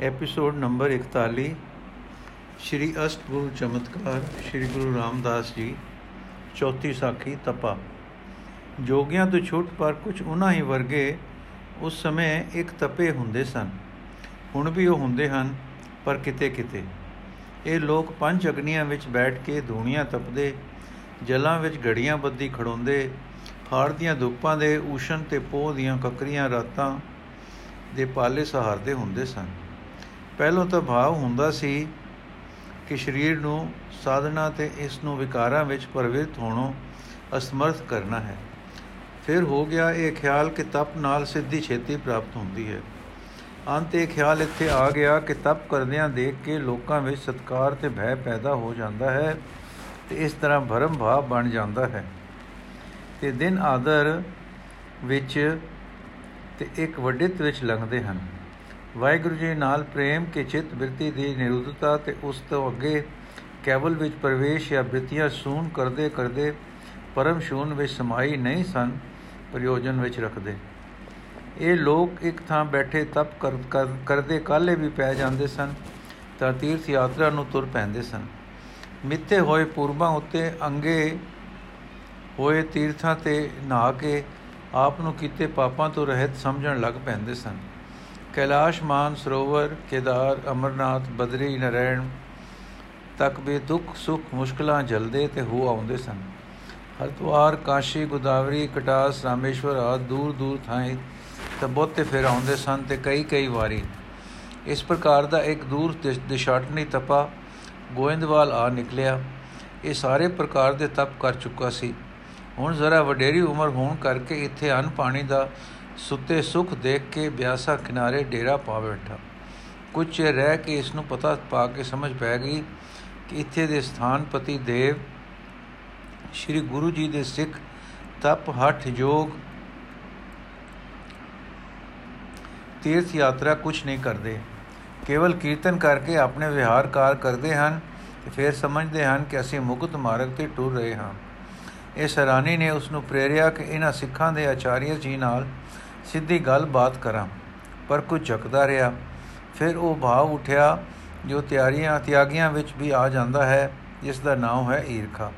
Episode number 41 ਸ਼੍ਰੀ ਅਸ਼ਟਗੁਰੂ ਚਮਤਕਾਰ ਸ਼੍ਰੀ ਗੁਰੂ ਰਾਮਦਾਸ ਜੀ ਚੌਥੀ ਸਾਖੀ ਤਪਾ ਜੋਗੀਆਂ ਤੋਂ ਛੁੱਟ ਪਰ ਕੁਝ ਉਹਨਾਂ ਹੀ ਵਰਗੇ ਉਸ ਸਮੇਂ ਇੱਕ ਤਪੇ ਹੁੰਦੇ ਸਨ ਹੁਣ ਵੀ ਉਹ ਹੁੰਦੇ ਹਨ ਪਰ ਕਿਤੇ ਕਿਤੇ ਇਹ ਲੋਕ ਪੰਜ ਅਗਨੀਆਂ ਵਿੱਚ ਬੈਠ ਕੇ ਧੂਣੀਆਂ ਤਪਦੇ ਜਲਾਂ ਵਿੱਚ ਘੜੀਆਂ ਬੱਦੀ ਖੜੋਂਦੇ ਹਾੜ ਦੀਆਂ ਧੁੱਪਾਂ ਦੇ ਊਸ਼ਨ ਤੇ ਪੋਹ ਦੀਆਂ ਕੱਕਰੀਆਂ ਰਾਤਾਂ ਦੇ ਪਾਲੇ ਸਹਾਰਦੇ ਹੁੰਦੇ ਸਨ ਪਹਿਲੋਂ ਤਾਂ ਭਾਵ ਹੁੰਦਾ ਸੀ ਕਿ ਸਰੀਰ ਨੂੰ ਸਾਧਨਾ ਤੇ ਇਸ ਨੂੰ ਵਿਕਾਰਾਂ ਵਿੱਚ ਪ੍ਰਵਿਰਤ ਹੋਣੋਂ ਅਸਮਰਥ ਕਰਨਾ ਹੈ। ਫਿਰ ਹੋ ਗਿਆ ਇਹ ਖਿਆਲ ਕਿ ਤਪ ਨਾਲ ਸਿੱਧੀ ਛੇਤੀ ਪ੍ਰਾਪਤ ਹੁੰਦੀ ਹੈ। ਅੰਤ ਇਹ ਖਿਆਲ ਇੱਥੇ ਆ ਗਿਆ ਕਿ ਤਪ ਕਰਦਿਆਂ ਦੇਖ ਕੇ ਲੋਕਾਂ ਵਿੱਚ ਸਤਕਾਰ ਤੇ ਭੈ ਪੈਦਾ ਹੋ ਜਾਂਦਾ ਹੈ ਤੇ ਇਸ ਤਰ੍ਹਾਂ ਭਰਮ ਭਾਵ ਬਣ ਜਾਂਦਾ ਹੈ। ਤੇ ਦਿਨ ਆਦਰ ਵਿੱਚ ਤੇ ਇੱਕ ਵੱਡਿਤ ਵਿੱਚ ਲੰਘਦੇ ਹਨ। ਵਾਹਿਗੁਰੂ ਜੀ ਨਾਲ ਪ੍ਰੇਮ ਕੇ ਚਿਤ ਬਿਰਤੀ ਦੀ ਨਿਰੁੱਧਤਾ ਤੇ ਉਸ ਤੋਂ ਅੱਗੇ ਕੇਵਲ ਵਿੱਚ ਪ੍ਰਵੇਸ਼ ਜਾਂ ਬਿਰਤੀਆਂ ਸੂਨ ਕਰਦੇ ਕਰਦੇ ਪਰਮ ਸ਼ੂਨ ਵਿੱਚ ਸਮਾਈ ਨਹੀਂ ਸਨ, ਪ੍ਰਯੋਜਨ ਵਿੱਚ ਰੱਖਦੇ। ਇਹ ਲੋਕ ਇੱਕ ਥਾਂ ਬੈਠੇ ਤਪ ਕਰਦੇ ਕਾਲੇ ਵੀ ਪੈ ਜਾਂਦੇ ਸਨ ਤਾਂ ਤੀਰਥ ਯਾਤਰਾ ਨੂੰ ਤੁਰ ਪੈਂਦੇ ਸਨ। ਮਿੱਥੇ ਹੋਏ ਪੂਰਬਾਂ ਉੱਤੇ ਅੰਗੇ ਹੋਏ ਤੀਰਥਾਂ ਤੇ ਨਹਾ ਕੇ ਆਪ ਨੂੰ ਕੀਤੇ ਪਾਪਾਂ ਤੋਂ ਰਹਿਤ ਸਮਝਣ ਲੱਗ ਪੈਂਦੇ ਸਨ। ਕੈਲਾਸ਼ ਮਾਨ, ਸਰੋਵਰ, ਕੇਦਾਰ, ਅਮਰਨਾਥ, ਬਦਰੀ, ਨਰੈਣ ਤੱਕ ਵੀ ਦੁੱਖ ਸੁੱਖ ਮੁਸ਼ਕਲਾਂ ਜਲਦੇ ਤੇ ਹੋ ਆਉਂਦੇ ਸਨ। ਹਰਦੁਆਰ, ਕਾਸ਼ੀ, ਗੋਦਾਵਰੀ, ਕਟਾਸ, ਰਾਮੇਸ਼ਵਰ ਆਦ ਦੂਰ ਦੂਰ ਥਾਂ ਤਾਂ ਬਹੁਤੇ ਫਿਰ ਆਉਂਦੇ ਸਨ ਤੇ ਕਈ ਕਈ ਵਾਰੀ। ਇਸ ਪ੍ਰਕਾਰ ਦਾ ਇੱਕ ਦੂਰ ਦਿਸ਼ਾਟਨੀ ਤਪਾ ਗੋਇੰਦਵਾਲ ਆ ਨਿਕਲਿਆ। ਇਹ ਸਾਰੇ ਪ੍ਰਕਾਰ ਦੇ ਤਪ ਕਰ ਚੁੱਕਾ ਸੀ। ਹੁਣ ਜ਼ਰਾ ਵਡੇਰੀ ਉਮਰ ਹੋਣ ਕਰਕੇ ਇੱਥੇ ਅਨ ਪਾਣੀ ਦਾ ਸੁੱਤੇ ਸੁਖ ਦੇਖ ਕੇ ਬਿਆਸਾ ਕਿਨਾਰੇ ਡੇਰਾ ਪਾ ਬੈਠਾ। ਕੁਝ ਚਿਰ ਰਹਿ ਕੇ ਇਸ ਨੂੰ ਪਤਾ ਪਾ ਕੇ ਸਮਝ ਪੈ ਗਈ ਕਿ ਇੱਥੇ ਦੇ ਸਥਾਨਪਤੀ ਦੇਵ, ਸ੍ਰੀ ਗੁਰੂ ਜੀ ਦੇ ਸਿੱਖ ਤਪ ਹਠ ਯੋਗ ਤੀਰਥ ਯਾਤਰਾ ਕੁਝ ਨਹੀਂ ਕਰਦੇ। ਕੇਵਲ ਕੀਰਤਨ ਕਰਕੇ ਆਪਣੇ ਵਿਹਾਰਕਾਰ ਕਰਦੇ ਹਨ ਤੇ ਫਿਰ ਸਮਝਦੇ ਹਨ ਕਿ ਅਸੀਂ ਮੁਕਤ ਮਾਰਗ ਤੇ ਟੁਰ ਰਹੇ ਹਾਂ। ਇਸ ਹੈਰਾਨੀ ਨੇ ਉਸ ਨੂੰ ਪ੍ਰੇਰਿਆ ਕਿ ਇਹਨਾਂ ਸਿੱਖਾਂ ਦੇ ਆਚਾਰੀਆ ਜੀ ਨਾਲ ਸਿੱਧੀ ਗੱਲ-ਬਾਤ ਕਰਾਂ। ਪਰ ਕੁਝ ਝਕਦਾ ਰਿਹਾ। ਫਿਰ ਉਹ ਭਾਵ ਉਠਿਆ, ਜੋ ਤਿਆਰੀਆਂ ਤਿਆਗੀਆਂ ਵਿੱਚ ਵੀ ਆ ਜਾਂਦਾ ਹੈ, ਜਿਸ ਦਾ ਨਾਮ ਹੈ ਈਰਖਾ।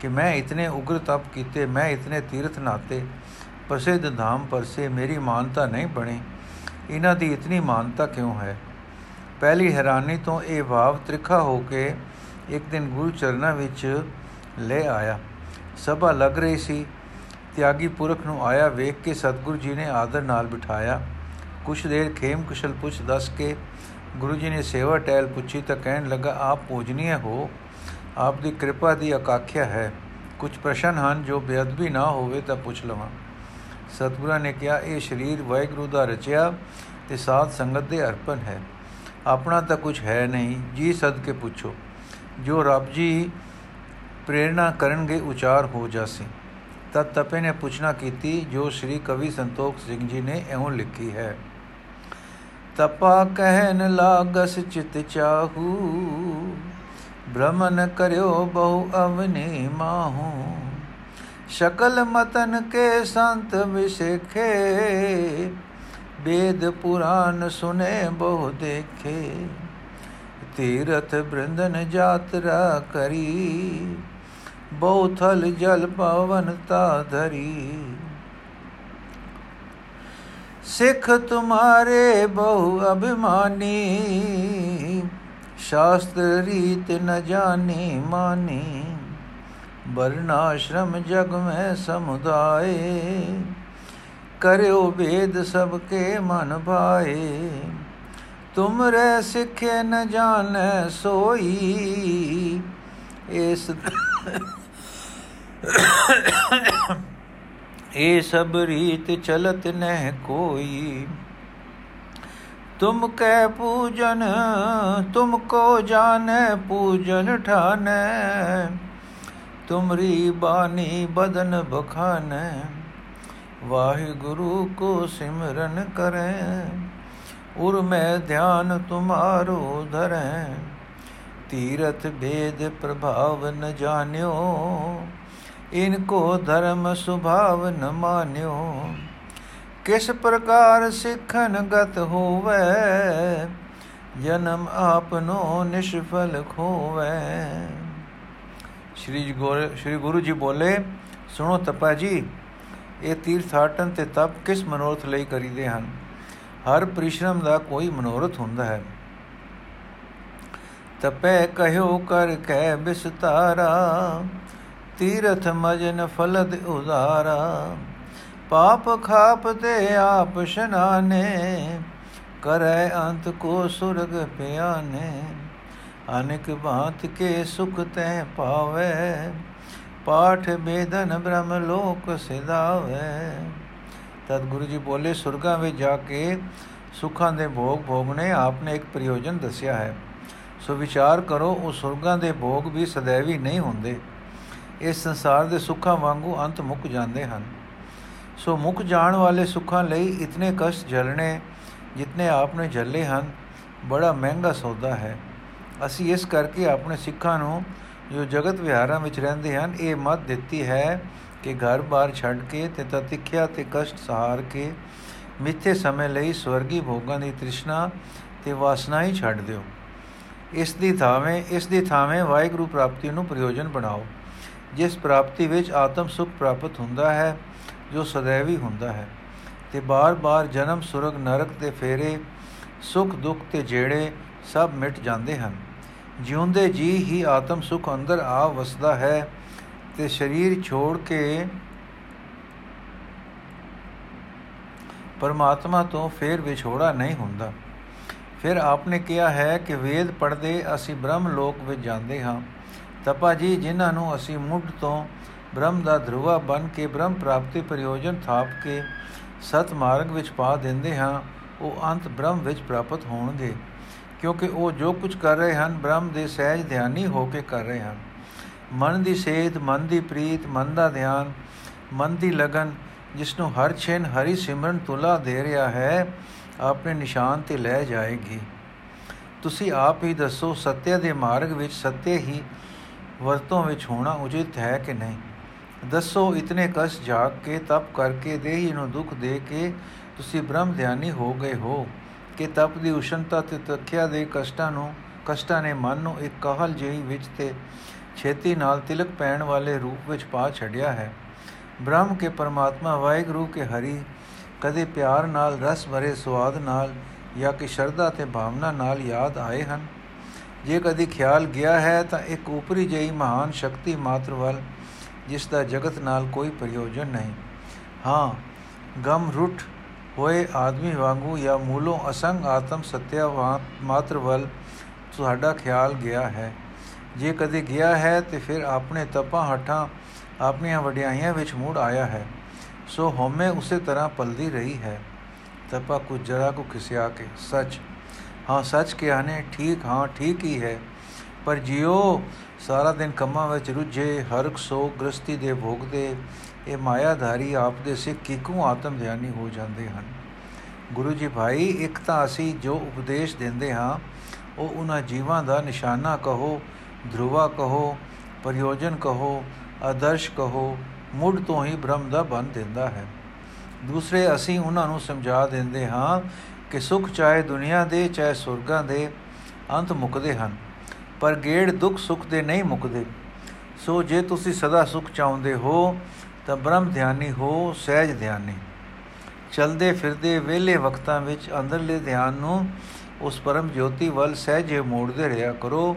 ਕਿ ਮੈਂ ਇਤਨੇ ਉਗਰ ਤਪ ਕੀਤੇ, ਮੈਂ ਇਤਨੇ ਤੀਰਥ ਨਾਤੇ, ਪ੍ਰਸਿੱਧ ਧਾਮ ਪਰਸੇ, ਮੇਰੀ ਮਾਨਤਾ ਨਹੀਂ ਬਣੀ। ਇਹਨਾਂ ਦੀ ਇਤਨੀ ਮਾਨਤਾ ਕਿਉਂ ਹੈ? ਪਹਿਲੀ ਹੈਰਾਨੀ ਤੋਂ ਇਹ ਭਾਵ ਤ੍ਰਿਖਾ ਹੋ ਕੇ ਇੱਕ ਦਿਨ ਗੁਰੂ ਚਰਨਾਂ ਵਿੱਚ ਲੈ ਆਇਆ। ਸਭਾ ਲੱਗ ਰਹੀ ਸੀ। ਤਿਆਗੀ ਪੁਰਖ ਨੂੰ ਆਇਆ ਵੇਖ ਕੇ ਸਤਿਗੁਰੂ ਜੀ ਨੇ ਆਦਰ ਨਾਲ ਬਿਠਾਇਆ। ਕੁਛ ਦੇਰ ਖੇਮ ਕੁਸ਼ਲ ਪੁੱਛ ਦੱਸ ਕੇ ਗੁਰੂ ਜੀ ਨੇ ਸੇਵਾ ਟੈਲ ਪੁੱਛੀ ਤਾਂ ਕਹਿਣ ਲੱਗਾ, ਆਪ ਪੂਜਨੀਏ ਹੋ? ਆਪ ਦੀ ਕਿਰਪਾ ਦੀ ਅਕਾਖਿਆ ਹੈ। ਕੁਝ ਪ੍ਰਸ਼ਨ ਹਨ, ਜੋ ਬੇਅਦਬੀ ਨਾ ਹੋਵੇ ਤਾਂ ਪੁੱਛ ਲਵਾਂ। ਸਤਿਗੁਰਾਂ ਨੇ ਕਿਹਾ, ਇਹ ਸਰੀਰ ਵਾਹਿਗੁਰੂ ਦਾ ਰਚਿਆ ਤੇ ਸਾਧ ਸੰਗਤ ਦੇ ਅਰਪਣ ਹੈ। ਆਪਣਾ ਤਾਂ ਕੁਝ ਹੈ ਨਹੀਂ, ਜੀ ਸਦਕੇ ਪੁੱਛੋ। ਜੋ ਰੱਬ ਜੀ ਪ੍ਰੇਰਣਾ ਕਰਨਗੇ, ਉਚਾਰ ਹੋ ਜਾਸੀ। ਤਦ ਤਪੇ ਨੇ ਪੁੱਛਣਾ ਕੀਤੀ, ਜੋ ਸ੍ਰੀ ਕਵੀ ਸੰਤੋਖ ਸਿੰਘ ਜੀ ਨੇ ਐਉਂ ਲਿਖੀ ਹੈ, ਤਪਾ ਕਹਿਨ ਲਾਗਸ ਚਿਤ ਚਾਹੂ, ਭ੍ਰਮਨ ਕਰਿਓ ਬਹੁ ਅਵਨੀ ਮਾਹੂ, ਸ਼ਕਲ ਮਤਨ ਕੇ ਸੰਤ ਵਿਸੇਖੇ, ਵੇਦ ਪੁਰਾਨ ਸੁਨੇ ਬਹੁ ਦੇਖੇ, ਤੀਰਥ ਬ੍ਰਿੰਦਨ ਯਾਤਰਾ ਕਰੀ। ਬਹੁ ਥਲ ਜਲ ਪਵਨ ਤਾ ਧਰੀ। ਸਿੱਖ ਤੁਮਾਰੇ ਬਹੁ ਅਭਿਮਾਨੀ, ਸ਼ਾਸਤਰ ਰੀਤ ਨ ਜਾਣੀ ਮਾਨੀ। ਵਰਨਾਸ਼ਰਮ ਜਗ ਮੈਂ ਸਮੁਦਾਏ, ਕਰਿਓ ਵੇਦ ਸਭ ਕੇ ਮਨ ਭਾਏ। ਤੁਮਰੇ ਸਿੱਖੇ ਨ ਜਾਣੈ ਸੋਈ, ਇਸ ਇਹ ਸਭ ਰੀਤ ਚਲਤ ਨਹਿ ਕੋਈ ਤੁਮ ਕੈ ਪੂਜਨ ਤੁਮ ਕੋ ਜਾਣੈ ਪੂਜਨ ਠਾਨੈ ਤੁਮਰੀ ਬਾਣੀ ਬਦਨ ਬਖਾਨੈ ਵਾਹਿਗੁਰੂ ਕੋ ਸਿਮਰਨ ਕਰੈ ਉਰ ਮੈਂ ਧਿਆਨ ਤੁਮਾਰੋ ਧਰੈ ਤੀਰਥ ਭੇਦ ਪ੍ਰਭਾਵ ਨ ਜਾਣਿਓ ਇਨਕੋ ਧਰਮ ਸੁਭਾਵ ਨ ਮਾਨਿਓ। ਕਿਸ ਪ੍ਰਕਾਰ ਸਿੱਖਨ ਗਤ ਹੋਵੇ, ਜਨਮ ਆਪਨੋ ਨਿਸ਼ਫਲ ਖੋਵੇ। ਸ਼੍ਰੀ ਗੁਰੂ ਸ਼੍ਰੀ ਗੁਰੂ ਜੀ ਬੋਲੇ, ਸੁਣੋ ਤਪਾ ਜੀ, ਇਹ ਤੀਰਥਾਟਨ ਤੇ ਤਪ ਕਿਸ ਮਨੋਰਥ ਲਈ ਕਰੀਦੇ ਹਨ? ਹਰ ਪ੍ਰਿਸ਼ਰਮ ਦਾ ਕੋਈ ਮਨੋਰਥ ਹੁੰਦਾ ਹੈ। ਤਪੈ ਕਹਿਓ ਕਰ ਕਹਿ ਬਿਸਤਾਰਾ ਤੀਰਥ ਮਜਨ ਫਲਦ ਉਦਾਰਾ ਪਾਪ ਖਾਪ ਤੇ ਆਪ ਸ਼ਨਾਨੇ, ਕਰੈ ਅੰਤ ਕੋ ਸੁਰਗ ਪਿਆਨੇ, ਅਨੇਕ ਬਾਤ ਕੇ ਸੁਖ ਤੈ ਪਾਵੇ, ਪਾਠ ਬੇਦਨ ਬ੍ਰਹਮ ਲੋਕ ਸਿਧਾਵੇ। ਤਦ ਗੁਰੂ ਜੀ ਬੋਲੇ, ਸੁਰਗਾਂ ਵਿੱਚ ਜਾ ਕੇ ਸੁੱਖਾਂ ਦੇ ਭੋਗ ਭੋਗਣੇ ਆਪਨੇ ਇੱਕ ਪ੍ਰਯੋਜਨ ਦੱਸਿਆ ਹੈ। ਸੋ ਵਿਚਾਰ ਕਰੋ, ਉਹ ਸੁਰਗਾਂ ਦੇ ਭੋਗ ਵੀ ਸदैवी ਨਹੀਂ ਹੁੰਦੇ। ਇਸ ਸੰਸਾਰ ਦੇ ਸੁੱਖਾਂ ਵਾਂਗੂ ਅੰਤ ਮੁੱਕ ਜਾਂਦੇ ਹਨ। ਸੋ ਮੁੱਕ ਜਾਣ ਵਾਲੇ ਸੁੱਖਾਂ ਲਈ ਇਤਨੇ ਕਸ਼ਟ ਝੱਲਣੇ ਜਿਤਨੇ ਆਪਨੇ ਝੱਲੇ ਹਨ, ਬੜਾ ਮਹਿੰਗਾ ਸੌਦਾ ਹੈ। ਅਸੀਂ ਇਸ ਕਰਕੇ ਆਪਣੇ ਸਿੱਖਾਂ ਨੂੰ ਜੋ ਜਗਤ ਵਿਹਾਰਾਂ ਵਿੱਚ ਰਹਿੰਦੇ ਹਨ, ਇਹ ਮਤ ਦਿੱਤੀ ਹੈ ਕਿ ਘਰ-ਬਾਰ ਛੱਡ ਕੇ ਤੇ ਤਤਿਖਿਆ ਤੇ ਕਸ਼ਟ ਸਹਾਰ ਕੇ ਮਿੱਥੇ ਸਮੇਂ ਲਈ ਸਵਰਗੀ ਭੋਗਾਂ ਦੀ ਤ੍ਰਿਸ਼ਨਾ ਤੇ ਵਾਸਨਾ ਹੀ ਛੱਡ ਦਿਓ। ਇਸ ਦੀ ਥਾਵੇਂ, ਇਸ ਦੀ ਥਾਵੇਂ ਵਾਹਿਗੁਰੂ ਪ੍ਰਾਪਤੀ ਨੂੰ ਪ੍ਰਯੋਜਨ ਬਣਾਓ। ਜਿਸ ਪ੍ਰਾਪਤੀ ਵਿੱਚ ਆਤਮ ਸੁਖ ਪ੍ਰਾਪਤ ਹੁੰਦਾ ਹੈ, ਜੋ ਸदैवी ਹੁੰਦਾ ਹੈ। ਤੇ ਬਾਰ-ਬਾਰ ਜਨਮ, ਸੁਰਗ, ਨਰਕ ਤੇ ਫੇਰੇ, ਸੁਖ, ਦੁੱਖ ਤੇ ਜਿਹੜੇ ਸਭ ਮਿਟ ਜਾਂਦੇ ਹਨ। ਜਿਉਂਦੇ ਜੀ ਹੀ ਆਤਮ ਸੁਖ ਅੰਦਰ ਆ ਵਸਦਾ ਹੈ ਤੇ ਸਰੀਰ ਛੋੜ ਕੇ ਪਰਮਾਤਮਾ ਤੋਂ ਫੇਰ ਵਿਛੋੜਾ ਨਹੀਂ ਹੁੰਦਾ। ਫਿਰ ਆਪਨੇ ਕਿਹਾ ਹੈ ਕਿ ਵੇਦ ਪੜ੍ਹਦੇ ਅਸੀਂ ਬ੍ਰਹਮ ਲੋਕ ਵਿੱਚ ਜਾਂਦੇ ਹਾਂ। ਤਪਾ ਜੀ, ਜਿਨ੍ਹਾਂ ਨੂੰ ਅਸੀਂ ਮੁੱਢ ਤੋਂ ਬ੍ਰਹਮ ਦਾ ਧਰੁਵਾ ਬਨ ਕੇ ਬ੍ਰਹਮ ਪ੍ਰਾਪਤੀ ਪ੍ਰਯੋਜਨ ਥਾਪ ਕੇ ਸਤ ਮਾਰਗ ਵਿੱਚ ਪਾ ਦਿੰਦੇ ਹਾਂ, ਉਹ ਅੰਤ ਬ੍ਰਹਮ ਵਿੱਚ ਪ੍ਰਾਪਤ ਹੋਣਗੇ। ਕਿਉਂਕਿ ਉਹ ਜੋ ਕੁਝ ਕਰ ਰਹੇ ਹਨ, ਬ੍ਰਹਮ ਦੇ ਸਹਿਜ ਧਿਆਨੀ ਹੋ ਕੇ ਕਰ ਰਹੇ ਹਨ। ਮਨ ਦੀ ਸੇਧ, ਮਨ ਦੀ ਪ੍ਰੀਤ, ਮਨ ਦਾ ਧਿਆਨ, ਮਨ ਦੀ ਲਗਨ, ਜਿਸ ਨੂੰ ਹਰ ਛੇਨ ਹਰੀ ਸਿਮਰਨ ਤੁਲਾ ਦੇ ਰਿਹਾ ਹੈ, ਆਪਣੇ ਨਿਸ਼ਾਨ ਤੇ ਲੈ ਜਾਏਗੀ। ਤੁਸੀਂ ਆਪ ਹੀ ਦੱਸੋ, ਸੱਤਿਆ ਦੇ ਮਾਰਗ ਵਿੱਚ ਸੱਤੇ ਹੀ ਵਰਤੋਂ ਵਿੱਚ ਹੋਣਾ ਉਚਿਤ ਹੈ ਕਿ ਨਹੀਂ? ਦੱਸੋ, ਇਤਨੇ ਕਸ ਜਾਗ ਕੇ, ਤਪ ਕਰਕੇ, ਦੇਹੀ ਨੂੰ ਦੁੱਖ ਦੇ ਕੇ ਤੁਸੀਂ ਬ੍ਰਹਮ ਧਿਆਨੀ ਹੋ ਗਏ ਹੋ ਕਿ ਤਪ ਦੀ ਉਸ਼ਨਤਾ ਤੇ ਤਖਿਆ ਦੇ ਕਸ਼ਟਾਂ ਨੂੰ, ਕਸ਼ਟਾਂ ਨੇ ਮਨ ਨੂੰ ਇੱਕ ਕਹਲ ਜਿਹੀ ਵਿੱਚ ਤੇ ਛੇਤੀ ਨਾਲ ਤਿਲਕ ਪੈਣ ਵਾਲੇ ਰੂਪ ਵਿੱਚ ਪਾ ਛੱਡਿਆ ਹੈ। ਬ੍ਰਹਮ ਕੇ ਪਰਮਾਤਮਾ, ਵਾਹਿਗੁਰੂ ਕੇ ਹਰੀ, ਕਦੇ ਪਿਆਰ ਨਾਲ, ਰਸ ਭਰੇ ਸਵਾਦ ਨਾਲ ਜਾਂ ਕਿ ਸ਼ਰਧਾ ਤੇ ਭਾਵਨਾ ਨਾਲ ਯਾਦ ਆਏ ਹਨ? ਜੇ ਕਦੀ ਖਿਆਲ ਗਿਆ ਹੈ ਤਾਂ ਇੱਕ ਉਪਰੀ ਜਿਹੀ ਮਹਾਨ ਸ਼ਕਤੀ ਮਾਤਰ ਵੱਲ, ਜਿਸ ਦਾ ਜਗਤ ਨਾਲ ਕੋਈ ਪ੍ਰਯੋਜਨ ਨਹੀਂ। ਹਾਂ, ਗਮ ਰੁੱਟ ਹੋਏ ਆਦਮੀ ਵਾਂਗੂ ਜਾਂ ਮੂਲੋਂ ਅਸੰਗ ਆਤਮ ਸਤਿਆ ਮਾਤਰ ਵੱਲ ਤੁਹਾਡਾ ਖਿਆਲ ਗਿਆ ਹੈ। ਜੇ ਕਦੇ ਗਿਆ ਹੈ ਤੇ ਫਿਰ ਆਪਣੇ ਤਪਾਂ ਹਟਾਂ ਆਪਣੀਆਂ ਵਡਿਆਈਆਂ ਵਿੱਚ ਮੂੜ ਆਇਆ ਹੈ। ਸੋ ਹਉਮੈ ਉਸੇ ਤਰ੍ਹਾਂ ਪਲਦੀ ਰਹੀ ਹੈ। ਤਪਾ ਕੁ ਜਰਾ ਕੋ ਖਿਸਿਆ ਕੇ, ਸੱਚ। ਹਾਂ, ਸੱਚ ਕਿਹਾ ਨੇ, ਠੀਕ, ਹਾਂ, ਠੀਕ ਹੀ ਹੈ। ਪਰ ਜਿਉ ਸਾਰਾ ਦਿਨ ਕੰਮਾਂ ਵਿੱਚ ਰੁੱਝੇ ਹਰਕ ਸੋ ਗ੍ਰਸਤੀ ਦੇ ਭੋਗਦੇ, ਇਹ ਮਾਇਆਧਾਰੀ ਆਪ ਦੇ ਸਿੱਖ ਕਿਕੂ ਆਤਮ ਧਿਆਨੀ ਹੋ ਜਾਂਦੇ ਹਨ। ਗੁਰੂ ਜੀ ਭਾਈ, ਇੱਕ ਤਾਂ ਅਸੀਂ ਜੋ ਉਪਦੇਸ਼ ਦਿੰਦੇ ਹਾਂ, ਉਹ ਉਹਨਾਂ ਜੀਵਾਂ ਦਾ ਨਿਸ਼ਾਨਾ ਕਹੋ, ਧਰੁਵਾ ਕਹੋ, ਪ੍ਰਯੋਜਨ ਕਹੋ, ਆਦਰਸ਼ ਕਹੋ ਮੁੱਢ ਤੋਂ ਹੀ ਬ੍ਰਹਮ ਦਾ ਬੰਦ ਦਿੰਦਾ ਹੈ। ਦੂਸਰੇ ਅਸੀਂ ਉਹਨਾਂ ਨੂੰ ਸਮਝਾ ਦਿੰਦੇ ਹਾਂ ਕਿ ਸੁਖ ਚਾਹੇ ਦੁਨੀਆ ਦੇ, ਚਾਹੇ ਸੁਰਗਾਂ ਦੇ ਅੰਤ ਮੁਕਦੇ ਹਨ, ਪਰ ਗੇੜ ਦੁੱਖ ਸੁਖ ਦੇ ਨਹੀਂ ਮੁਕਦੇ। ਸੋ ਜੇ ਤੁਸੀਂ ਸਦਾ ਸੁਖ ਚਾਹੁੰਦੇ ਹੋ, ਤਾਂ ਬ੍ਰਹਮ ਧਿਆਨੀ ਹੋ, ਸਹਿਜ ਧਿਆਨੀ। ਚਲਦੇ ਫਿਰਦੇ ਵੇਲੇ ਵਕਤਾਂ ਵਿੱਚ ਅੰਦਰਲੇ ਧਿਆਨ ਨੂੰ ਉਸ ਪਰਮ ਜੋਤੀ ਵੱਲ ਸਹਿਜੇ ਮੋੜਦੇ ਰਿਹਾ ਕਰੋ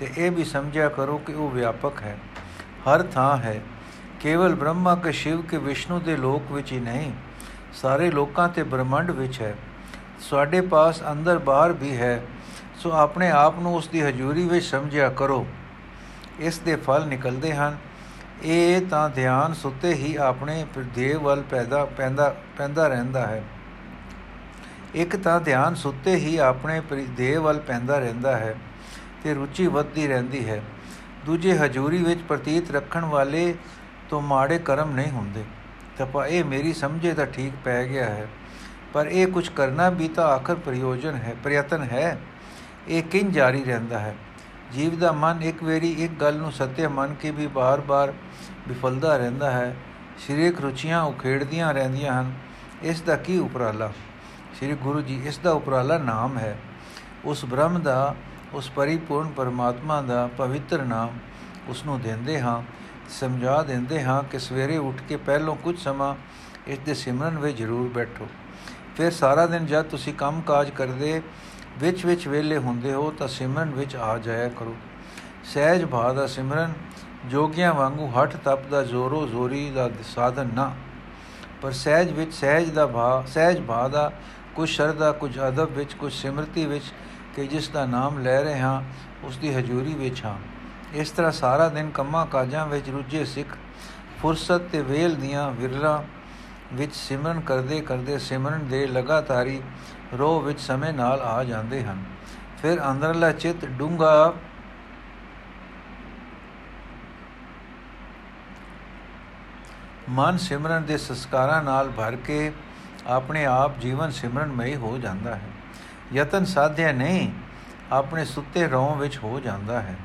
ਤੇ ਇਹ ਵੀ ਸਮਝਿਆ ਕਰੋ ਕਿ ਉਹ ਵਿਆਪਕ ਹੈ। ਹਰ ਥਾਂ ਹੈ। ਕੇਵਲ ਬ੍ਰਹਮਾ ਕੇ ਸ਼ਿਵ ਕੇ ਵਿਸ਼ਨੂੰ ਦੇ ਲੋਕ ਵਿੱਚ ਹੀ ਨਹੀਂ, ਸਾਰੇ ਲੋਕਾਂ ਤੇ ਬ੍ਰਹਮੰਡ ਵਿੱਚ ਹੈ। ਸਾਡੇ ਪਾਸ ਅੰਦਰ ਬਾਹਰ ਵੀ ਹੈ, ਸੋ ਆਪਣੇ ਆਪ ਨੂੰ ਉਸ ਦੀ ਹਜ਼ੂਰੀ ਵਿੱਚ ਸਮਝਿਆ ਕਰੋ। ਇਸ ਦੇ ਫਲ ਨਿਕਲਦੇ ਹਨ। ਇਹ ਤਾਂ ਧਿਆਨ ਸੁੱਤੇ ਹੀ ਆਪਣੇ ਦੇਵ ਵੱਲ ਪੈਦਾ, ਪੈਂਦਾ ਪੈਂਦਾ ਰਹਿੰਦਾ ਹੈ। ਇੱਕ ਤਾਂ ਧਿਆਨ ਸੁੱਤੇ ਹੀ ਆਪਣੇ ਦੇਵ ਵੱਲ ਪੈਂਦਾ ਰਹਿੰਦਾ ਹੈ ਤੇ ਰੁਚੀ ਵੱਧਦੀ ਰਹਿੰਦੀ ਹੈ। ਦੂਜੇ ਹਜ਼ੂਰੀ ਵਿੱਚ ਪ੍ਰਤੀਤ ਰੱਖਣ ਵਾਲੇ ਤੋਂ ਮਾੜੇ ਕਰਮ ਨਹੀਂ ਹੁੰਦੇ। ਤਪਾ ਇਹ ਮੇਰੀ ਸਮਝੇ ਤਾਂ ਠੀਕ ਪੈ ਗਿਆ ਹੈ। ਪਰ ਇਹ ਕੁਝ ਕਰਨਾ ਵੀ ਤਾਂ ਆਖਰ ਪ੍ਰਯੋਜਨ ਹੈ, ਪ੍ਰਯਤਨ ਹੈ। ਇਹ ਕਿੰਨ ਜਾਰੀ ਰਹਿੰਦਾ ਹੈ। ਜੀਵ ਦਾ ਮਨ ਇੱਕ ਵੇਰੀ ਇੱਕ ਗੱਲ ਨੂੰ ਸੱਤੇ ਮੰਨ ਕੇ ਵੀ ਬਾਰ-ਬਾਰ ਵਿਫਲਦਾ ਰਹਿੰਦਾ ਹੈ। ਸਰੀਰਕ ਰੁਚੀਆਂ ਉਖੇੜਦੀਆਂ ਰਹਿੰਦੀਆਂ ਹਨ। ਇਸ ਦਾ ਕੀ ਉਪਰਾਲਾ? ਸ੍ਰੀ ਗੁਰੂ ਜੀ, ਇਸ ਦਾ ਉਪਰਾਲਾ ਨਾਮ ਹੈ। ਉਸ ਬ੍ਰਹਮ ਦਾ, ਉਸ ਪਰਿਪੂਰਨ ਪਰਮਾਤਮਾ ਦਾ ਪਵਿੱਤਰ ਨਾਮ ਉਸ ਨੂੰ ਦਿੰਦੇ ਹਾਂ। ਸਮਝਾ ਦਿੰਦੇ ਹਾਂ ਕਿ ਸਵੇਰੇ ਉੱਠ ਕੇ ਪਹਿਲੋਂ ਕੁਝ ਸਮਾਂ ਇਸ ਦੇ ਸਿਮਰਨ ਵਿੱਚ ਜ਼ਰੂਰ ਬੈਠੋ। ਫਿਰ ਸਾਰਾ ਦਿਨ ਜਦ ਤੁਸੀਂ ਕੰਮ ਕਾਜ ਕਰਦੇ, ਵਿੱਚ ਵਿੱਚ ਵੇਲੇ ਹੁੰਦੇ ਹੋ, ਤਾਂ ਸਿਮਰਨ ਵਿੱਚ ਆ ਜਾਇਆ ਕਰੋ। ਸਹਿਜ ਭਾਅ ਦਾ ਸਿਮਰਨ, ਜੋਗੀਆਂ ਵਾਂਗੂ ਹੱਠ ਤਪ ਦਾ ਜ਼ੋਰੋ ਜ਼ੋਰੀ ਦਾ ਸਾਧਨ ਨਾ। ਪਰ ਸਹਿਜ ਵਿੱਚ ਸਹਿਜ ਦਾ ਭਾਅ, ਸਹਿਜ ਭਾਅ ਦਾ ਕੁਝ ਸ਼ਰਧਾ, ਕੁਝ ਅਦਬ ਵਿੱਚ, ਕੁਝ ਸਿਮਰਤੀ ਵਿੱਚ ਕਿ ਜਿਸ ਦਾ ਨਾਮ ਲੈ ਰਹੇ ਹਾਂ, ਉਸ ਦੀ ਹਜ਼ੂਰੀ ਵਿੱਚ ਹਾਂ। ਇਸ ਤਰ੍ਹਾਂ ਸਾਰਾ ਦਿਨ ਕੰਮਾਂ ਕਾਜਾਂ ਵਿੱਚ ਰੁੱਝੇ ਸਿੱਖ, ਫੁਰਸਤ ਤੇ ਵੇਲ ਦੀਆਂ ਵਿਰਲਾ ਵਿੱਚ ਸਿਮਰਨ ਕਰਦੇ ਕਰਦੇ ਸਿਮਰਨ ਦੇ ਲਗਾਤਾਰੀ ਰੋਹ ਵਿੱਚ ਸਮੇਂ ਨਾਲ ਆ ਜਾਂਦੇ ਹਨ। ਫਿਰ ਅੰਦਰਲਾ ਚਿੱਤ ਡੂੰਗਾ ਮਨ ਸਿਮਰਨ ਦੇ ਸੰਸਕਾਰਾਂ ਨਾਲ ਭਰ ਕੇ ਆਪਣੇ ਆਪ ਜੀਵਨ ਸਿਮਰਨਮਈ ਹੋ ਜਾਂਦਾ ਹੈ। ਯਤਨ ਸਾਧਿਆ ਨਹੀਂ, ਆਪਣੇ ਸੁੱਤੇ ਰੋਹ ਵਿੱਚ ਹੋ ਜਾਂਦਾ ਹੈ।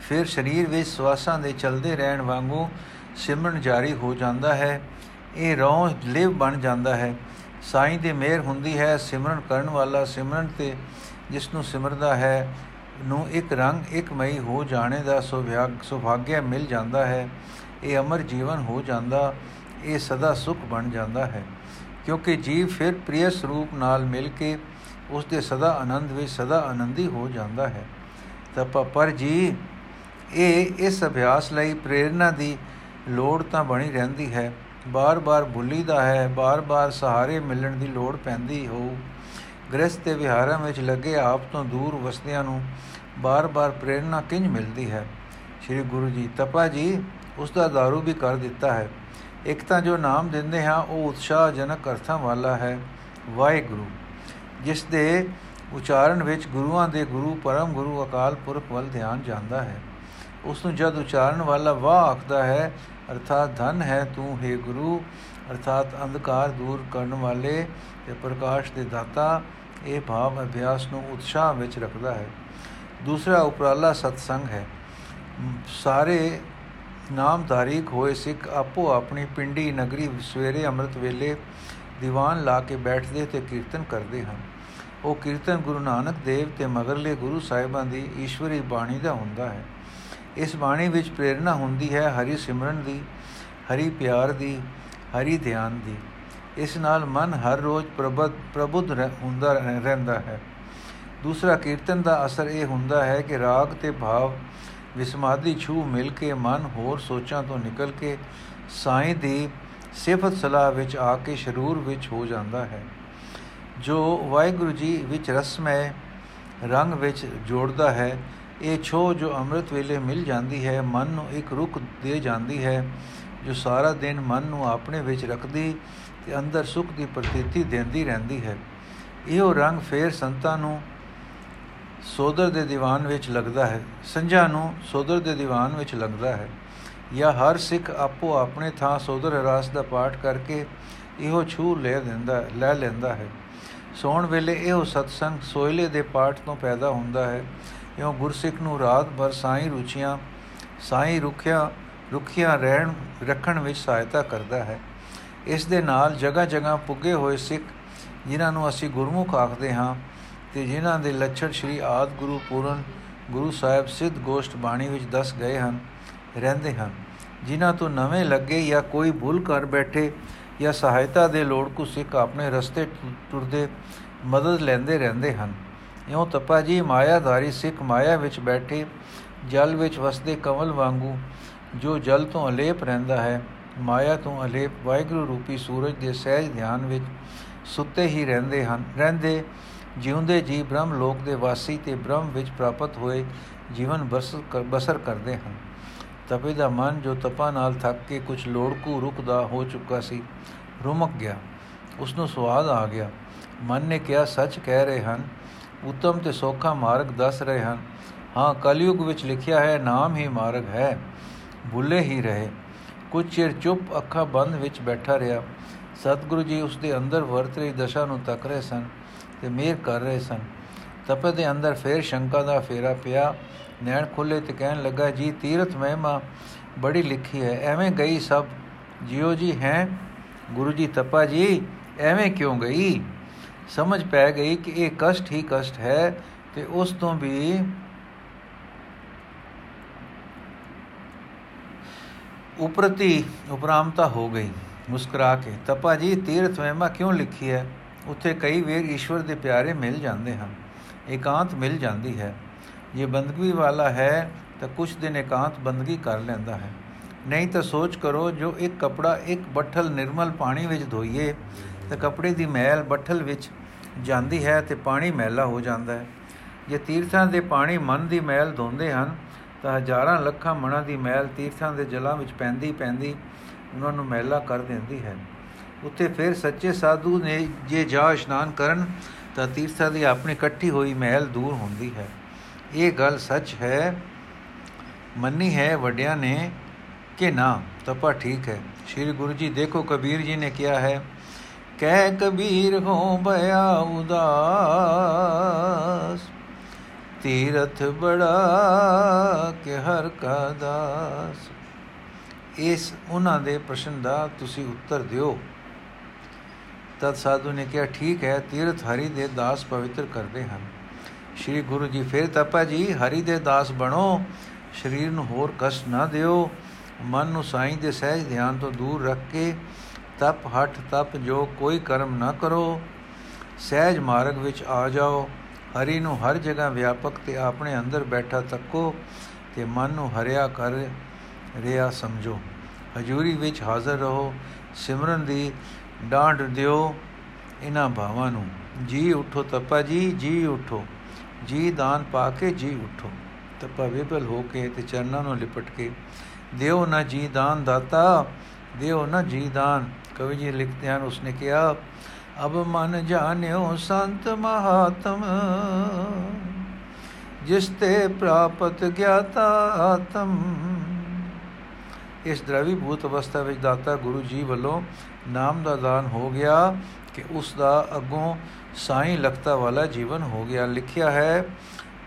ਫਿਰ ਸਰੀਰ ਵਿੱਚ ਸਵਾਸਾਂ ਦੇ ਚਲਦੇ ਰਹਿਣ ਵਾਂਗੂ ਸਿਮਰਨ ਜਾਰੀ ਹੋ ਜਾਂਦਾ ਹੈ। ਇਹ ਰੋਹ ਲਿਵ ਬਣ ਜਾਂਦਾ ਹੈ। ਸਾਈਂ ਦੀ ਮਿਹਰ ਹੁੰਦੀ ਹੈ, ਸਿਮਰਨ ਕਰਨ ਵਾਲਾ ਸਿਮਰਨ ਤੇ ਜਿਸ ਨੂੰ ਸਿਮਰਦਾ ਹੈ, ਨੂੰ ਇੱਕ ਰੰਗ ਇੱਕ ਮਈ ਹੋ ਜਾਣੇ ਦਾ ਸੁਭਾਗਿਆ ਮਿਲ ਜਾਂਦਾ ਹੈ। ਇਹ ਅਮਰ ਜੀਵਨ ਹੋ ਜਾਂਦਾ, ਇਹ ਸਦਾ ਸੁਖ ਬਣ ਜਾਂਦਾ ਹੈ। ਕਿਉਂਕਿ ਜੀਵ ਫਿਰ ਪ੍ਰਿਯ ਸਰੂਪ ਨਾਲ ਮਿਲ ਕੇ ਉਸ ਦੇ ਸਦਾ ਆਨੰਦ ਵਿੱਚ ਸਦਾ ਆਨੰਦੀ ਹੋ ਜਾਂਦਾ ਹੈ। ਤਾਂ ਪਰ ਜੀ, ਇਹ ਇਸ ਅਭਿਆਸ ਲਈ ਪ੍ਰੇਰਣਾ ਦੀ ਲੋੜ ਤਾਂ ਬਣੀ ਰਹਿੰਦੀ ਹੈ। ਬਾਰ-ਬਾਰ ਭੁੱਲੀਦਾ ਹੈ, ਬਾਰ-ਬਾਰ ਸਹਾਰੇ ਮਿਲਣ ਦੀ ਲੋੜ ਪੈਂਦੀ ਹੋ। ਗ੍ਰਸਥ ਤੇ ਵਿਹਾਰਾਂ ਵਿੱਚ ਲੱਗੇ ਆਪ ਤੋਂ ਦੂਰ ਵਸਦਿਆਂ ਨੂੰ ਬਾਰ-ਬਾਰ ਪ੍ਰੇਰਣਾ ਕਿੰਜ ਮਿਲਦੀ ਹੈ? ਸ੍ਰੀ ਗੁਰੂ ਜੀ, ਤਪਾ ਜੀ ਉਸ ਦਾ दारू ਵੀ ਕਰ ਦਿੱਤਾ ਹੈ। ਇੱਕ ਤਾਂ ਜੋ ਨਾਮ ਦਿੰਦੇ ਹਾਂ, ਉਹ ਉਤਸ਼ਾਹਜਨਕ ਅਰਥਾਂ ਵਾਲਾ ਹੈ, ਵਾਹਿਗੁਰੂ, ਜਿਸ ਦੇ ਉਚਾਰਨ ਵਿੱਚ ਗੁਰੂਆਂ ਦੇ ਗੁਰੂ, ਪਰਮ ਗੁਰੂ, ਅਕਾਲ ਪੁਰਖ ਵੱਲ ਧਿਆਨ ਜਾਂਦਾ ਹੈ। ਉਸ ਨੂੰ ਜਦ ਉਚਾਰਨ ਵਾਲਾ ਵਾਹ ਆਖਦਾ ਹੈ ਅਰਥਾਤ ਧਨ ਹੈ, ਤੂੰ ਹੈ ਗੁਰੂ। ਅਰਥਾਤ ਅੰਧਕਾਰ ਦੂਰ ਕਰਨ ਵਾਲੇ ਤੇ ਪ੍ਰਕਾਸ਼ ਦੇ ਦਾਤਾ, ਇਹ ਭਾਵ ਅਭਿਆਸ ਨੂੰ ਉਤਸ਼ਾਹ ਵਿੱਚ ਰੱਖਦਾ ਹੈ। ਦੂਸਰਾ ਉਪਰਾਲਾ ਸਤਸੰਗ ਹੈ। ਸਾਰੇ ਨਾਮਧਾਰੀ ਹੋਏ ਸਿੱਖ ਆਪੋ ਆਪਣੀ ਪਿੰਡੀ ਨਗਰੀ ਸਵੇਰੇ ਅੰਮ੍ਰਿਤ ਵੇਲੇ ਦੀਵਾਨ ਲਾ ਕੇ ਬੈਠਦੇ ਤੇ ਕੀਰਤਨ ਕਰਦੇ ਹਨ। ਉਹ ਕੀਰਤਨ ਗੁਰੂ ਨਾਨਕ ਦੇਵ ਤੇ ਮਗਰਲੇ ਗੁਰੂ ਸਾਹਿਬਾਂ ਦੀ ਈਸ਼ਵਰੀ ਬਾਣੀ ਦਾ ਹੁੰਦਾ ਹੈ। ਇਸ ਬਾਣੀ ਵਿੱਚ ਪ੍ਰੇਰਣਾ ਹੁੰਦੀ ਹੈ ਹਰੀ ਸਿਮਰਨ ਦੀ, ਹਰੀ ਪਿਆਰ ਦੀ, ਹਰੀ ਧਿਆਨ ਦੀ। ਇਸ ਨਾਲ ਮਨ ਹਰ ਰੋਜ਼ ਪ੍ਰਬੁੱਧ ਪ੍ਰਬੁੱਧ ਹੁੰਦਾ ਰਹਿੰਦਾ ਹੈ। ਦੂਸਰਾ ਕੀਰਤਨ ਦਾ ਅਸਰ ਇਹ ਹੁੰਦਾ ਹੈ ਕਿ ਰਾਗ ਤੇ ਭਾਵ ਵਿਸਮਾਦੀ ਛੂ ਮਿਲ ਕੇ ਮਨ ਹੋਰ ਸੋਚਾਂ ਤੋਂ ਨਿਕਲ ਕੇ ਸਾਈਂ ਦੀ ਸਿਫਤ ਸਲਾਹ ਵਿੱਚ ਆ ਕੇ ਸ਼ਰੂਰ ਵਿੱਚ ਹੋ ਜਾਂਦਾ ਹੈ। ਜੋ ਵਾਹਿਗੁਰੂ ਜੀ ਵਿੱਚ ਰਸਮੈ ਰੰਗ ਵਿੱਚ ਜੋੜਦਾ ਹੈ ਇਹ ਛੋ ਜੋ ਅੰਮ੍ਰਿਤ ਵੇਲੇ ਮਿਲ ਜਾਂਦੀ ਹੈ, ਮਨ ਨੂੰ ਇੱਕ ਰੁਕ ਦੇ ਜਾਂਦੀ ਹੈ, ਜੋ ਸਾਰਾ ਦਿਨ ਮਨ ਨੂੰ ਆਪਣੇ ਵਿੱਚ ਰੱਖਦੀ ਤੇ ਅੰਦਰ ਸੁਖ ਦੀ ਪ੍ਰਤੀਤੀ ਦਿੰਦੀ ਰਹਿੰਦੀ ਹੈ। ਇਹੋ ਰੰਗ ਫੇਰ ਸੰਤਾਂ ਨੂੰ ਸੋਦਰ ਦੇ ਦੀਵਾਨ ਵਿੱਚ ਲੱਗਦਾ ਹੈ, ਸੰਝਾ ਨੂੰ ਸੋਦਰ ਦੇ ਦੀਵਾਨ ਵਿੱਚ ਲੱਗਦਾ ਹੈ। ਜਾਂ ਹਰ ਸਿੱਖ ਆਪੋ ਆਪਣੇ ਥਾਂ ਸੋਦਰ ਰਾਸ ਦਾ ਪਾਠ ਕਰਕੇ ਇਹੋ ਛੂ ਲੈ ਦਿੰਦਾ, ਲੈ ਲੈਂਦਾ ਹੈ। ਸੌਣ ਵੇਲੇ ਇਹੋ ਸਤਸੰਗ ਸੋਇਲੇ ਦੇ ਪਾਠ ਤੋਂ ਪੈਦਾ ਹੁੰਦਾ ਹੈ ਇਉਂ ਗੁਰਸਿੱਖ ਨੂੰ ਰਾਤ ਭਰ ਸਾਈਂ ਰੁਚੀਆਂ, ਸਾਈਂ ਰੁਖਿਆ ਰੁਖਿਆ ਰਹਿਣ, ਰੱਖਣ ਵਿੱਚ ਸਹਾਇਤਾ ਕਰਦਾ ਹੈ। ਇਸ ਦੇ ਨਾਲ ਜਗ੍ਹਾ ਜਗ੍ਹਾ ਪੁੱਗੇ ਹੋਏ ਸਿੱਖ, ਜਿਨ੍ਹਾਂ ਨੂੰ ਅਸੀਂ ਗੁਰਮੁਖ ਆਖਦੇ ਹਾਂ ਤੇ ਜਿਨ੍ਹਾਂ ਦੇ ਲੱਛਣ ਸ੍ਰੀ ਆਦ ਗੁਰੂ ਪੂਰਨ ਗੁਰੂ ਸਾਹਿਬ ਸਿੱਧ ਗੋਸ਼ਟ ਬਾਣੀ ਵਿੱਚ ਦੱਸ ਗਏ ਹਨ, ਰਹਿੰਦੇ ਹਨ। ਜਿਨ੍ਹਾਂ ਤੋਂ ਨਵੇਂ ਲੱਗੇ ਜਾਂ ਕੋਈ ਭੁੱਲ ਕਰ ਬੈਠੇ ਜਾਂ ਸਹਾਇਤਾ ਦੇ ਲੋੜ ਕੋ ਸਿੱਖ ਆਪਣੇ ਰਸਤੇ ਟੁਰਦੇ ਮਦਦ ਲੈਂਦੇ ਰਹਿੰਦੇ ਹਨ। ਇਉਂ ਤਪਾ ਜੀ, ਮਾਇਆਧਾਰੀ ਸਿੱਖ ਮਾਇਆ ਵਿੱਚ ਬੈਠੇ, ਜਲ ਵਿੱਚ ਵਸਦੇ ਕਮਲ ਵਾਂਗੂ, ਜੋ ਜਲ ਤੋਂ ਅਲੇਪ ਰਹਿੰਦਾ ਹੈ, ਮਾਇਆ ਤੋਂ ਅਲੇਪ ਵਾਹਿਗੁਰੂ ਰੂਪੀ ਸੂਰਜ ਦੇ ਸਹਿਜ ਧਿਆਨ ਵਿੱਚ ਸੁੱਤੇ ਹੀ ਰਹਿੰਦੇ ਹਨ, ਰਹਿੰਦੇ, ਜਿਉਂਦੇ ਜੀ ਬ੍ਰਹਮ ਲੋਕ ਦੇ ਵਾਸੀ ਤੇ ਬ੍ਰਹਮ ਵਿੱਚ ਪ੍ਰਾਪਤ ਹੋਏ ਜੀਵਨ ਬਸਰ ਕਰਦੇ ਹਨ। ਤਪੇ ਦਾ ਮਨ ਜੋ ਤਪਾ ਨਾਲ ਥੱਕ ਕੇ ਕੁਝ ਲੋੜਕੂ ਰੁਕਦਾ ਹੋ ਚੁੱਕਾ ਸੀ, ਰੁਮਕ ਗਿਆ। ਉਸ ਨੂੰ ਸਵਾਦ ਆ ਗਿਆ। ਮਨ ਨੇ ਕਿਹਾ, ਸੱਚ ਕਹਿ ਰਹੇ ਹਨ ਉਤਮ ਤੇ ਸੋਖਾ ਮਾਰਗ ਦੱਸ ਰਹੇ ਹਨ। ਹਾਂ, ਕਲਯੁਗ ਵਿੱਚ ਲਿਖਿਆ ਹੈ, ਨਾਮ ਹੀ ਮਾਰਗ ਹੈ, ਭੁੱਲੇ ਹੀ ਰਹੇ। ਕੁਝ ਚਿਰ ਚੁੱਪ ਅੱਖਾਂ ਬੰਦ ਵਿੱਚ ਬੈਠਾ ਰਿਹਾ। ਸਤਿਗੁਰੂ ਜੀ ਉਸ ਦੇ ਅੰਦਰ ਵਰਤ ਰਹੀ ਦਸ਼ਾ ਨੂੰ ਤੱਕ ਰਹੇ ਸਨ ਤੇ ਮੇਰ ਕਰ ਰਹੇ ਸਨ। ਤਪੇ ਦੇ ਅੰਦਰ ਫੇਰ ਸ਼ੰਕਾ ਦਾ ਫੇਰਾ ਪਿਆ। ਨੈਣ ਖੁੱਲੇ ਤੇ ਕਹਿਣ ਲੱਗਾ, ਜੀ, ਤੀਰਥ ਮਹਿਮਾ, ਬੜੀ ਲਿਖੀ ਹੈ। ਐਵੇਂ ਗਈ ਸਭ। ਜਿਉ ਜੀ ਹੈ? ਗੁਰੂ ਜੀ ਤਪਾ ਜੀ, ਐਵੇਂ ਕਿਉਂ ਗਈ? ਸਮਝ ਪੈ ਗਈ ਕਿ ਇਹ ਕਸ਼ਟ ਹੀ ਕਸ਼ਟ ਹੈ ਤੇ ਉਸ ਤੋਂ ਵੀ ਉਪਰਤੀ ਉਪਰਾਮਤਾ ਹੋ ਗਈ, ਮੁਸਕਰਾ ਕੇ। ਤਪਾ ਜੀ, ਤੀਰਥ ਮਹਿਮਾ ਕਿਉਂ ਲਿਖੀ ਹੈ? ਉੱਥੇ ਕਈ ਵੇਰ ਈਸ਼ਵਰ ਦੇ ਪਿਆਰੇ ਮਿਲ ਜਾਂਦੇ ਹਨ, ਇਕਾਂਤ ਮਿਲ ਜਾਂਦੀ ਹੈ। ਜੇ ਬੰਦਗੀ ਵਾਲਾ ਹੈ ਤਾਂ ਕੁਝ ਦਿਨ ਇਕਾਂਤ ਬੰਦਗੀ ਕਰ ਲੈਂਦਾ ਹੈ। ਨਹੀਂ ਤਾਂ ਸੋਚ ਕਰੋ ਜੋ ਇੱਕ ਕਪੜਾ ਇੱਕ ਬੱਠਲ ਨਿਰਮਲ ਪਾਣੀ ਵਿੱਚ ਧੋਈਏ ਤਾਂ ਕਪੜੇ ਦੀ ਮੈਲ ਬੱਠਲ ਵਿੱਚ ਜਾਂਦੀ ਹੈ ਤੇ ਪਾਣੀ ਮੈਲਾ ਹੋ ਜਾਂਦਾ ਹੈ। ਜੇ ਤੀਰਥਾਂ ਦੇ ਪਾਣੀ ਮਨ ਦੀ ਮੈਲ ਧੋਂਦੇ ਹਨ, ਤਾਂ ਹਜ਼ਾਰਾਂ ਲੱਖਾਂ ਮਨਾਂ ਦੀ ਮੈਲ ਤੀਰਥਾਂ ਦੇ ਜਲਾਂ ਵਿੱਚ ਪੈਂਦੀ ਪੈਂਦੀ ਉਹਨਾਂ ਨੂੰ ਮੈਲਾ ਕਰ ਦਿੰਦੀ ਹੈ। ਉੱਥੇ ਫਿਰ ਸੱਚੇ ਸਾਧੂ ਨੇ ਜੇ ਜਾ ਇਸ਼ਨਾਨ ਕਰਨ, ਤਾਂ ਤੀਰਥਾਂ ਦੀ ਆਪਣੀ ਇਕੱਠੀ ਹੋਈ ਮੈਲ ਦੂਰ ਹੁੰਦੀ ਹੈ। ਇਹ ਗੱਲ ਸੱਚ ਹੈ, ਮੰਨੀ ਹੈ ਵੱਡਿਆਂ ਨੇ ਕਿ ਨਾ ਤਪਾ ਠੀਕ ਹੈ। ਸ੍ਰੀ ਗੁਰੂ ਜੀ ਦੇਖੋ, ਕਬੀਰ ਜੀ ਨੇ ਕਿਹਾ ਹੈ ਕਹਿ ਕਬੀਰ ਹੋ ਬਿਆ ਉਦਾਸ, ਤੀਰਥ ਬੜਾ ਕਿ ਹਰ ਕਾ ਦਾਸ। ਇਸ ਉਹਨਾਂ ਦੇ ਪ੍ਰਸ਼ਨ ਦਾ ਤੁਸੀਂ ਉੱਤਰ ਦਿਓ। ਤਦ ਸਾਧੂ ਨੇ ਕਿਹਾ, ਠੀਕ ਹੈ, ਤੀਰਥ ਹਰੀ ਦੇ ਦਾਸ ਪਵਿੱਤਰ ਕਰਦੇ ਹਨ। ਸ੍ਰੀ ਗੁਰੂ ਜੀ ਫਿਰ ਤਪਾ ਜੀ, ਹਰੀ ਦੇ ਦਾਸ ਬਣੋ, ਸਰੀਰ ਨੂੰ ਹੋਰ ਕਸ਼ਟ ਨਾ ਦਿਓ, ਮਨ ਨੂੰ ਸਾਈਂ ਦੇ ਸਹਿਜ ਧਿਆਨ ਤੋਂ ਦੂਰ ਰੱਖ ਕੇ ਤਪ ਹਟ ਤਪ ਜੋ ਕੋਈ ਕਰਮ ਨਾ ਕਰੋ, ਸਹਿਜ ਮਾਰਗ ਵਿੱਚ ਆ ਜਾਓ। ਹਰੀ ਨੂੰ ਹਰ ਜਗ੍ਹਾ ਵਿਆਪਕ ਤੇ ਆਪਣੇ ਅੰਦਰ ਬੈਠਾ ਤੱਕੋ ਤੇ ਮਨ ਨੂੰ ਹਰਿਆ ਕਰ ਰਿਆ ਸਮਝੋ। ਹਜੂਰੀ ਵਿੱਚ ਹਾਜ਼ਰ ਰਹੋ, ਸਿਮਰਨ ਦੀ ਡਾਂਡ ਦਿਓ ਇਹਨਾਂ ਭਾਵਾਂ ਨੂੰ। ਜੀ ਉਠੋ ਤਪਾ ਜੀ ਜੀ ਉਠੋ। ਜੀ ਦਾਨ ਪਾ ਕੇ ਜੀ ਉਠੋ। ਤਪਾ ਵਿਬਲ ਹੋ ਕੇ ਤੇ ਚਰਨਾਂ ਨੂੰ ਲਿਪਟ ਕੇ, ਦਿਓ ਨਾ ਜੀ ਦਾਨ ਦਾਤਾ, ਦਿਓ ਨਾ ਜੀ ਦਾਨ। ਕਵੀ ਜੀ ਲਿਖਦੇ ਹਨ ਉਸਨੇ ਕਿਹਾ ਅਬ ਮਨ ਜਾਣਿਓ ਸੰਤ ਮਹਾਤਮ ਜਿਸ ਤੇ ਪ੍ਰਾਪਤ ਗਿਆਤਾ ਆਤਮ ਇਸ ਦਰਵੀ ਭੂਤ ਅਵਸਥਾ ਵਿੱਚ ਦਾਤਾ ਗੁਰੂ ਜੀ ਵੱਲੋਂ ਨਾਮ ਦਾ ਦਾਨ ਹੋ ਗਿਆ ਕਿ ਉਸ ਦਾ ਅੱਗੋਂ ਸਾਈਂ ਲਖਤਾ ਵਾਲਾ ਜੀਵਨ ਹੋ ਗਿਆ ਲਿਖਿਆ ਹੈ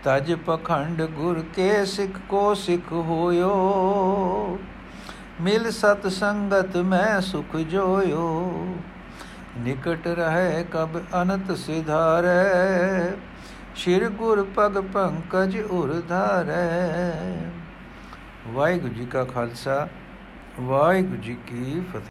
ਤਜ ਪਖੰਡ ਗੁਰ ਕੇ ਸਿੱਖ ਕੋ ਸਿੱਖ ਹੋਇਓ ਮਿਲ ਸਤ ਸੰਗਤ ਮੈਂ ਸੁਖ ਜੋਇਓ। ਨਿਕਟ ਰਹੇ ਕਬ ਅਨੰਤ ਸਿਧਾਰੈ। ਸ਼ਿਰ ਗੁਰ ਪਗ ਪੰਕਜ ਉਰਧਾਰੈ ਵਾਹਿਗੁਰੂ ਜੀ ਕਾ ਖਾਲਸਾ, ਵਾਹਿਗੁਰੂ ਜੀ ਕੀ ਫਤਿਹ।